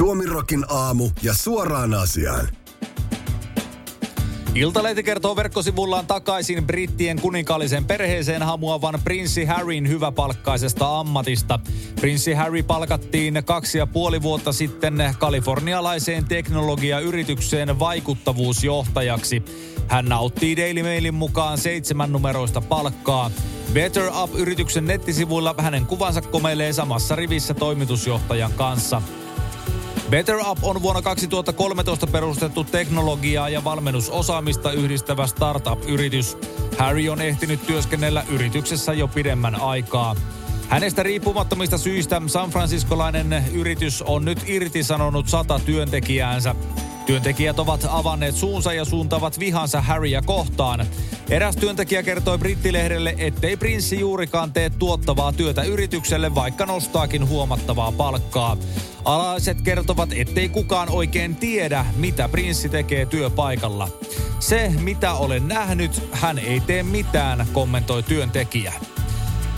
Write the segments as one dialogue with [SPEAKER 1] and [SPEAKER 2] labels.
[SPEAKER 1] Suomirokin aamu ja suoraan asiaan.
[SPEAKER 2] Iltalehti kertoo verkkosivullaan takaisin brittien kuninkaallisen perheeseen hamuavan prinssi Harryn hyväpalkkaisesta ammatista. Prinssi Harry palkattiin kaksi ja puoli vuotta sitten kalifornialaiseen teknologiayritykseen vaikuttavuusjohtajaksi. Hän nauttii Daily Mailin mukaan seitsemän numeroista palkkaa. Better Up-yrityksen nettisivuilla hänen kuvansa komeilee samassa rivissä toimitusjohtajan kanssa. Better Up on vuonna 2013 perustettu teknologiaa ja valmennusosaamista yhdistävä startup-yritys. Harry on ehtinyt työskennellä yrityksessä jo pidemmän aikaa. Hänestä riippumattomista syistä San Franciscolainen yritys on nyt irtisanonut sata työntekijäänsä. Työntekijät ovat avanneet suunsa ja suuntavat vihansa Harryä kohtaan. Eräs työntekijä kertoi brittilehdelle, ettei prinssi juurikaan tee tuottavaa työtä yritykselle, vaikka nostaakin huomattavaa palkkaa. Alaiset kertovat, ettei kukaan oikein tiedä, mitä prinssi tekee työpaikalla. Se, mitä olen nähnyt, hän ei tee mitään, kommentoi työntekijä.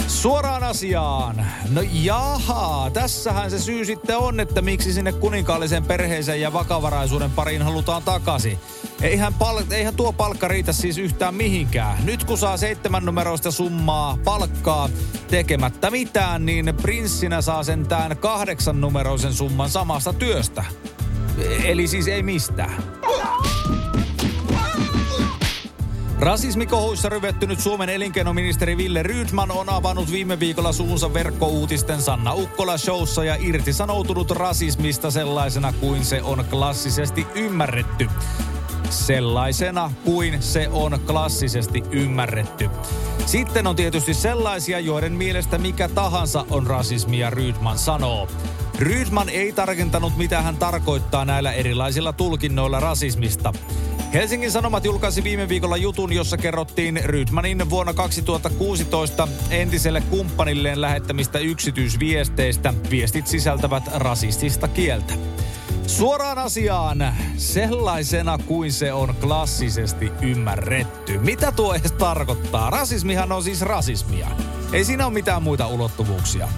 [SPEAKER 2] Suoraan asiaan. No jaha, tässähän se syy sitten on, että miksi sinne kuninkaallisen perheeseen ja vakavaraisuuden pariin halutaan takaisin. Eihän, pal- eihän tuo palkka riitä siis yhtään mihinkään. Nyt kun saa seitsemän numeroista summaa palkkaa tekemättä mitään, niin prinssinä saa sentään kahdeksan numeroisen summan samasta työstä. Eli siis ei mistään. Rasismikohuissa ryvettynyt Suomen elinkeinoministeri Ville Rydman on avannut viime viikolla suunsa verkkouutisten Sanna Ukkola showssa ja irtisanoutunut rasismista sellaisena kuin se on klassisesti ymmärretty. Sellaisena kuin se on klassisesti ymmärretty. Sitten on tietysti sellaisia, joiden mielestä mikä tahansa on rasismia, Rydman sanoo. Rydman ei tarkentanut, mitä hän tarkoittaa näillä erilaisilla tulkinnoilla rasismista. Helsingin Sanomat julkaisi viime viikolla jutun, jossa kerrottiin Rydmanin vuonna 2016 entiselle kumppanilleen lähettämistä yksityisviesteistä. Viestit sisältävät rasistista kieltä. Suoraan asiaan, sellaisena kuin se on klassisesti ymmärretty. Mitä tuo edes tarkoittaa? Rasismihan on siis rasismia. Ei siinä ole mitään muita ulottuvuuksia.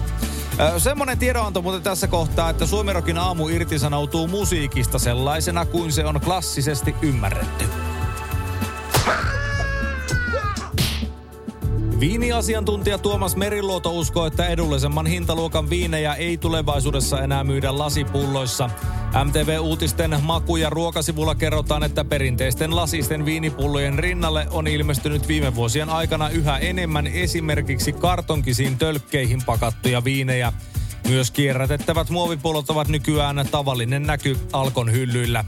[SPEAKER 2] Semmoinen tiedonanto muuten tässä kohtaa, että Suomerokin aamu irtisanoutuu musiikista sellaisena kuin se on klassisesti ymmärretty. Viiniasiantuntija Tuomas Meriluoto uskoo, että edullisemman hintaluokan viinejä ei tulevaisuudessa enää myydä lasipulloissa. MTV-uutisten maku- ja ruokasivulla kerrotaan, että perinteisten lasisten viinipullojen rinnalle on ilmestynyt viime vuosien aikana yhä enemmän esimerkiksi kartonkisiin tölkkeihin pakattuja viinejä. Myös kierrätettävät muovipullot ovat nykyään tavallinen näky Alkon hyllyillä.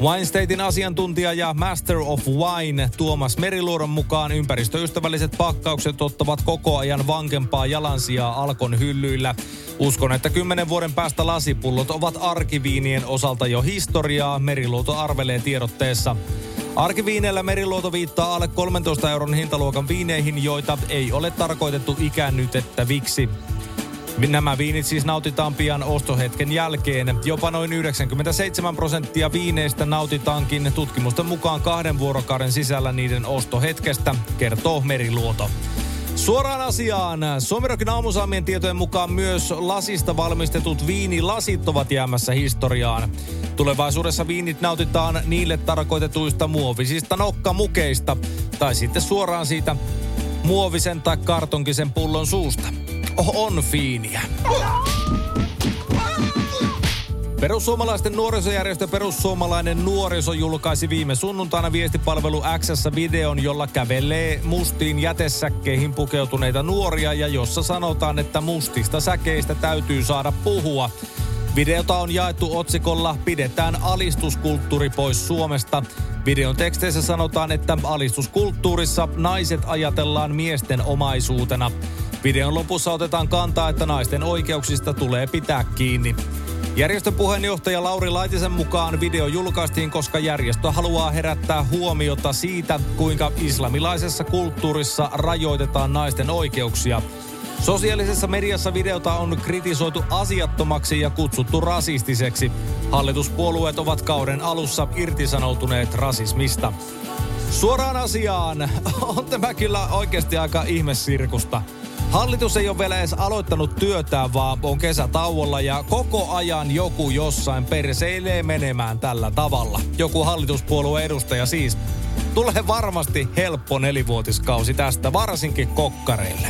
[SPEAKER 2] Wine asiantuntija ja Master of Wine Tuomas Meriluodon mukaan ympäristöystävälliset pakkaukset ottavat koko ajan vankempaa jalansijaa Alkon hyllyillä. Uskon, että kymmenen vuoden päästä lasipullot ovat arkiviinien osalta jo historiaa, Meriluoto arvelee tiedotteessa. Arkiviineillä Meriluoto viittaa alle 13 euron hintaluokan viineihin, joita ei ole tarkoitettu ikäännytettäviksi. Nämä viinit siis nautitaan pian ostohetken jälkeen. Jopa noin 97 prosenttia viineistä nautitaankin tutkimusten mukaan kahden vuorokauden sisällä niiden ostohetkestä, kertoo Meriluoto. Suoraan asiaan. Suomirokin aamusaamien tietojen mukaan myös lasista valmistetut viinilasit ovat jäämässä historiaan. Tulevaisuudessa viinit nautitaan niille tarkoitetuista muovisista nokkamukeista tai sitten suoraan siitä muovisen tai kartonkisen pullon suusta on fiiniä. Perussuomalaisten nuorisojärjestö Perussuomalainen nuoriso julkaisi viime sunnuntaina viestipalvelu X videon, jolla kävelee mustiin jätesäkkeihin pukeutuneita nuoria ja jossa sanotaan, että mustista säkeistä täytyy saada puhua. Videota on jaettu otsikolla Pidetään alistuskulttuuri pois Suomesta. Videon teksteissä sanotaan, että alistuskulttuurissa naiset ajatellaan miesten omaisuutena. Videon lopussa otetaan kantaa, että naisten oikeuksista tulee pitää kiinni. Järjestön puheenjohtaja Lauri Laitisen mukaan video julkaistiin, koska järjestö haluaa herättää huomiota siitä, kuinka islamilaisessa kulttuurissa rajoitetaan naisten oikeuksia. Sosiaalisessa mediassa videota on kritisoitu asiattomaksi ja kutsuttu rasistiseksi. Hallituspuolueet ovat kauden alussa irtisanoutuneet rasismista. Suoraan asiaan on tämä kyllä oikeasti aika ihmesirkusta. Hallitus ei ole vielä edes aloittanut työtään, vaan on kesätauolla ja koko ajan joku jossain perseilee menemään tällä tavalla. Joku hallituspuolueen edustaja siis. Tulee varmasti helppo nelivuotiskausi tästä, varsinkin kokkareille.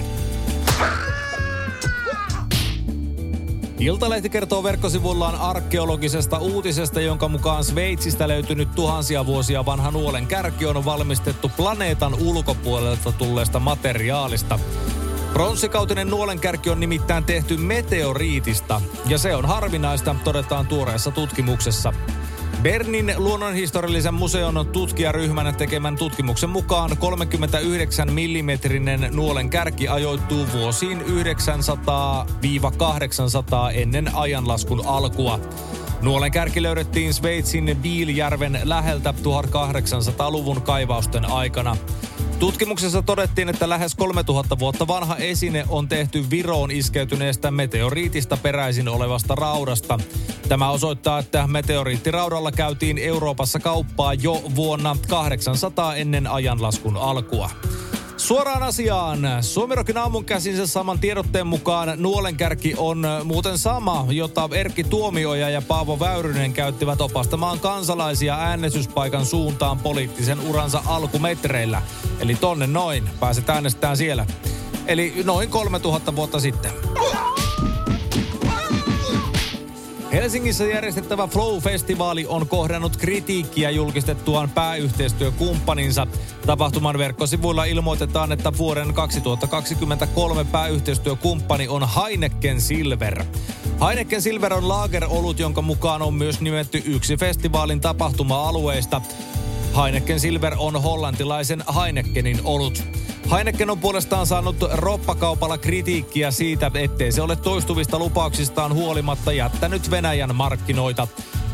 [SPEAKER 2] Iltalehti kertoo verkkosivullaan arkeologisesta uutisesta, jonka mukaan Sveitsistä löytynyt tuhansia vuosia vanha nuolen kärki on valmistettu planeetan ulkopuolelta tulleesta materiaalista. Pronssikautinen nuolenkärki on nimittäin tehty meteoriitista, ja se on harvinaista, todetaan tuoreessa tutkimuksessa. Bernin luonnonhistoriallisen museon tutkijaryhmän tekemän tutkimuksen mukaan 39 mm nuolen kärki ajoittuu vuosiin 900-800 ennen ajanlaskun alkua. Nuolen kärki löydettiin Sveitsin Biiljärven läheltä 1800-luvun kaivausten aikana. Tutkimuksessa todettiin, että lähes 3000 vuotta vanha esine on tehty Viroon iskeytyneestä meteoriitista peräisin olevasta raudasta. Tämä osoittaa, että meteoriittiraudalla käytiin Euroopassa kauppaa jo vuonna 800 ennen ajanlaskun alkua. Suoraan asiaan. Suomirokin aamun käsinsä saman tiedotteen mukaan nuolenkärki on muuten sama, jota Erkki Tuomioja ja Paavo Väyrynen käyttivät opastamaan kansalaisia äänestyspaikan suuntaan poliittisen uransa alkumetreillä. Eli tonne noin. Pääset äänestämään siellä. Eli noin 3000 vuotta sitten. Helsingissä järjestettävä Flow-festivaali on kohdannut kritiikkiä julkistettuaan pääyhteistyökumppaninsa. Tapahtuman verkkosivuilla ilmoitetaan, että vuoden 2023 pääyhteistyökumppani on Heineken Silver. Heineken Silver on laagerolut, jonka mukaan on myös nimetty yksi festivaalin tapahtuma-alueista. Heineken Silver on hollantilaisen Heinekenin olut. Heineken on puolestaan saanut roppakaupalla kritiikkiä siitä, ettei se ole toistuvista lupauksistaan huolimatta jättänyt Venäjän markkinoita.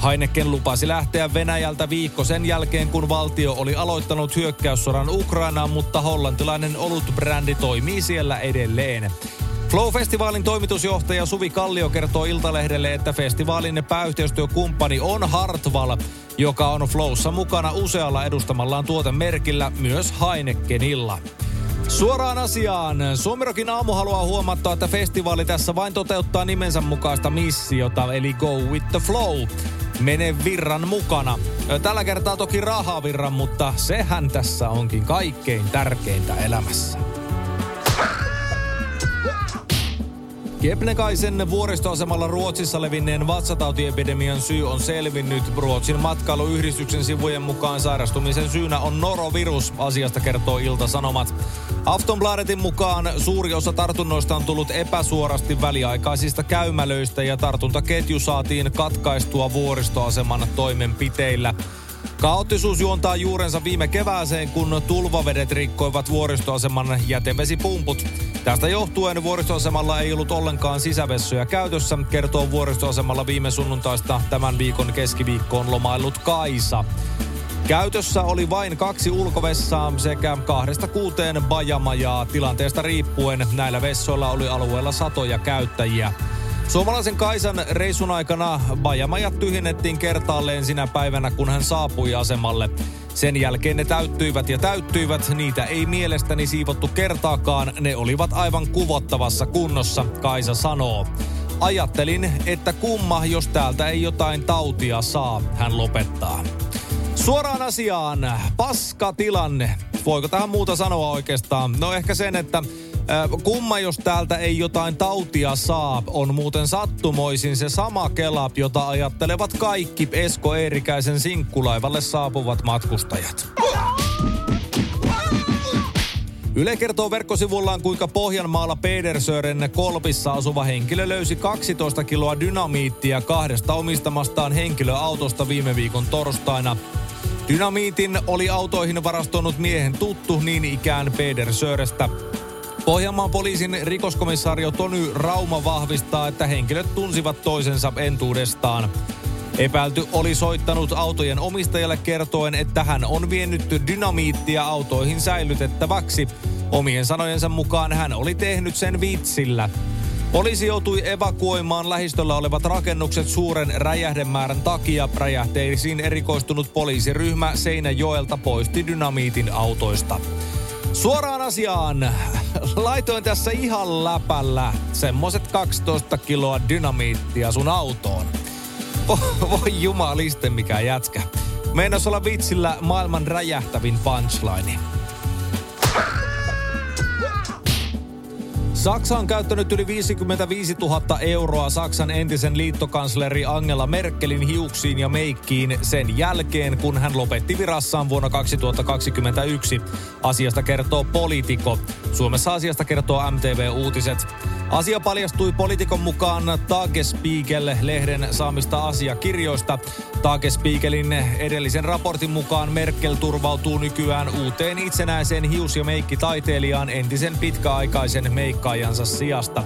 [SPEAKER 2] Heineken lupasi lähteä Venäjältä viikko sen jälkeen, kun valtio oli aloittanut hyökkäyssodan Ukrainaan, mutta hollantilainen olutbrändi toimii siellä edelleen. Flow-festivaalin toimitusjohtaja Suvi Kallio kertoo Iltalehdelle, että festivaalin pääyhteistyökumppani on Hartwall, joka on Flowssa mukana usealla edustamallaan tuotemerkillä, myös Heinekenilla. Suoraan asiaan. Suomirokin aamu haluaa huomattaa, että festivaali tässä vain toteuttaa nimensä mukaista missiota, eli Go with the Flow. Mene virran mukana. Tällä kertaa toki rahavirran, mutta sehän tässä onkin kaikkein tärkeintä elämässä. Kebnekaisen vuoristoasemalla Ruotsissa levinneen vatsatautiepidemian syy on selvinnyt. Ruotsin matkailuyhdistyksen sivujen mukaan sairastumisen syynä on norovirus, asiasta kertoo Ilta-Sanomat. Aftonbladetin mukaan suuri osa tartunnoista on tullut epäsuorasti väliaikaisista käymälöistä ja tartuntaketju saatiin katkaistua vuoristoaseman toimenpiteillä. Kaoottisuus juontaa juurensa viime kevääseen, kun tulvavedet rikkoivat vuoristoaseman jätevesipumput. Tästä johtuen vuoristoasemalla ei ollut ollenkaan sisävessoja käytössä, kertoo vuoristoasemalla viime sunnuntaista tämän viikon keskiviikkoon lomaillut Kaisa. Käytössä oli vain kaksi ulkovessaa sekä kahdesta kuuteen bajamajaa. Tilanteesta riippuen näillä vessoilla oli alueella satoja käyttäjiä. Suomalaisen Kaisan reissun aikana bajamajat tyhjennettiin kertaalleen sinä päivänä, kun hän saapui asemalle. Sen jälkeen ne täyttyivät ja täyttyivät, niitä ei mielestäni siivottu kertaakaan, ne olivat aivan kuvottavassa kunnossa, Kaisa sanoo. Ajattelin, että kumma, jos täältä ei jotain tautia saa, hän lopettaa. Suoraan asiaan, paska tilanne. Voiko tähän muuta sanoa oikeastaan? No ehkä sen, että kumma, jos täältä ei jotain tautia saa, on muuten sattumoisin se sama kela, jota ajattelevat kaikki Esko Eerikäisen sinkkulaivalle saapuvat matkustajat. Yle kertoo verkkosivullaan, kuinka Pohjanmaalla Pedersören kolpissa asuva henkilö löysi 12 kiloa dynamiittia kahdesta omistamastaan henkilöautosta viime viikon torstaina. Dynamiitin oli autoihin varastoinut miehen tuttu niin ikään Pedersörestä. Pohjanmaan poliisin rikoskomissario Tony Rauma vahvistaa, että henkilöt tunsivat toisensa entuudestaan. Epäilty oli soittanut autojen omistajalle kertoen, että hän on vienyt dynamiittia autoihin säilytettäväksi. Omien sanojensa mukaan hän oli tehnyt sen vitsillä. Poliisi joutui evakuoimaan lähistöllä olevat rakennukset suuren räjähdemäärän takia. Räjähteisiin erikoistunut poliisiryhmä Seinäjoelta poisti dynamiitin autoista. Suoraan asiaan. Laitoin tässä ihan läpällä semmoset 12 kiloa dynamiittia sun autoon. Voi jumaliste mikä jätkä. Meinas olla vitsillä maailman räjähtävin punchline. Saksa on käyttänyt yli 55 000 euroa Saksan entisen liittokansleri Angela Merkelin hiuksiin ja meikkiin sen jälkeen, kun hän lopetti virassaan vuonna 2021. Asiasta kertoo Politico. Suomessa asiasta kertoo MTV Uutiset. Asia paljastui poliitikon mukaan Tagespiegel-lehden saamista asiakirjoista. Tagespiegelin edellisen raportin mukaan Merkel turvautuu nykyään uuteen itsenäiseen hius- ja meikkitaiteilijaan entisen pitkäaikaisen meikkaajansa sijasta.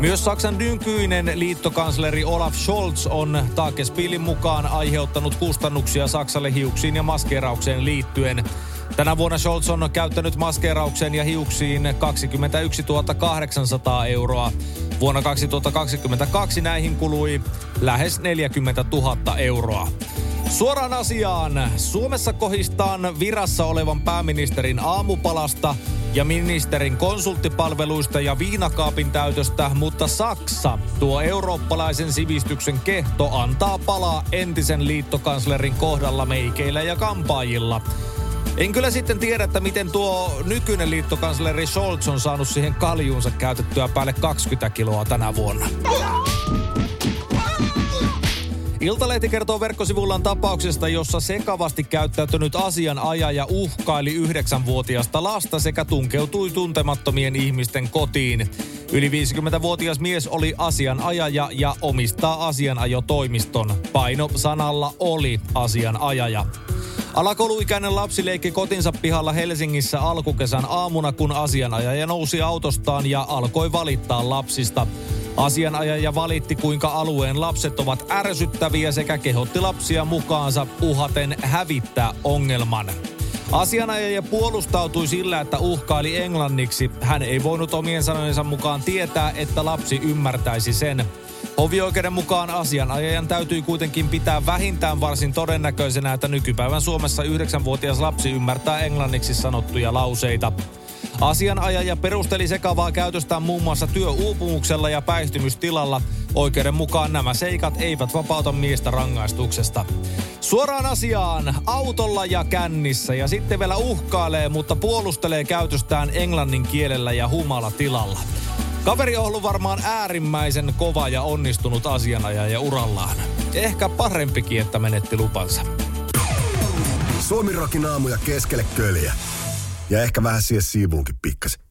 [SPEAKER 2] Myös Saksan nykyinen liittokansleri Olaf Scholz on Tagespielin mukaan aiheuttanut kustannuksia Saksalle hiuksiin ja maskeraukseen liittyen. Tänä vuonna Scholz on käyttänyt maskeeraukseen ja hiuksiin 21 800 euroa. Vuonna 2022 näihin kului lähes 40 000 euroa. Suoraan asiaan. Suomessa kohistaan virassa olevan pääministerin aamupalasta ja ministerin konsulttipalveluista ja viinakaapin täytöstä, mutta Saksa, tuo eurooppalaisen sivistyksen kehto, antaa palaa entisen liittokanslerin kohdalla meikeillä ja kampaajilla. En kyllä sitten tiedä, että miten tuo nykyinen liittokansleri Scholz on saanut siihen kaljuunsa käytettyä päälle 20 kiloa tänä vuonna. Iltalehti kertoo verkkosivullaan tapauksesta, jossa sekavasti käyttäytynyt asianajaja uhkaili yhdeksänvuotiasta lasta sekä tunkeutui tuntemattomien ihmisten kotiin. Yli 50-vuotias mies oli asianajaja ja omistaa asianajotoimiston. Paino sanalla oli asianajaja. Alakouluikäinen lapsi leikki kotinsa pihalla Helsingissä alkukesän aamuna, kun asianajaja nousi autostaan ja alkoi valittaa lapsista. Asianajaja valitti, kuinka alueen lapset ovat ärsyttäviä sekä kehotti lapsia mukaansa uhaten hävittää ongelman. Asianajaja puolustautui sillä, että uhkaili englanniksi. Hän ei voinut omien sanojensa mukaan tietää, että lapsi ymmärtäisi sen. Hovioikeuden mukaan asianajajan täytyy kuitenkin pitää vähintään varsin todennäköisenä, että nykypäivän Suomessa yhdeksänvuotias lapsi ymmärtää englanniksi sanottuja lauseita. Asianajaja perusteli sekavaa käytöstään muun muassa työuupumuksella ja päihtymystilalla. Oikeuden mukaan nämä seikat eivät vapauta miestä rangaistuksesta. Suoraan asiaan, autolla ja kännissä ja sitten vielä uhkailee, mutta puolustelee käytöstään englannin kielellä ja humalatilalla. Kaveri on ollut varmaan äärimmäisen kova ja onnistunut asianajaja urallaan. Ehkä parempikin, että menetti lupansa.
[SPEAKER 1] Suomi Rokin aamuja keskelle köljä. Ja ehkä vähän siihen siivuunkin pikkasen.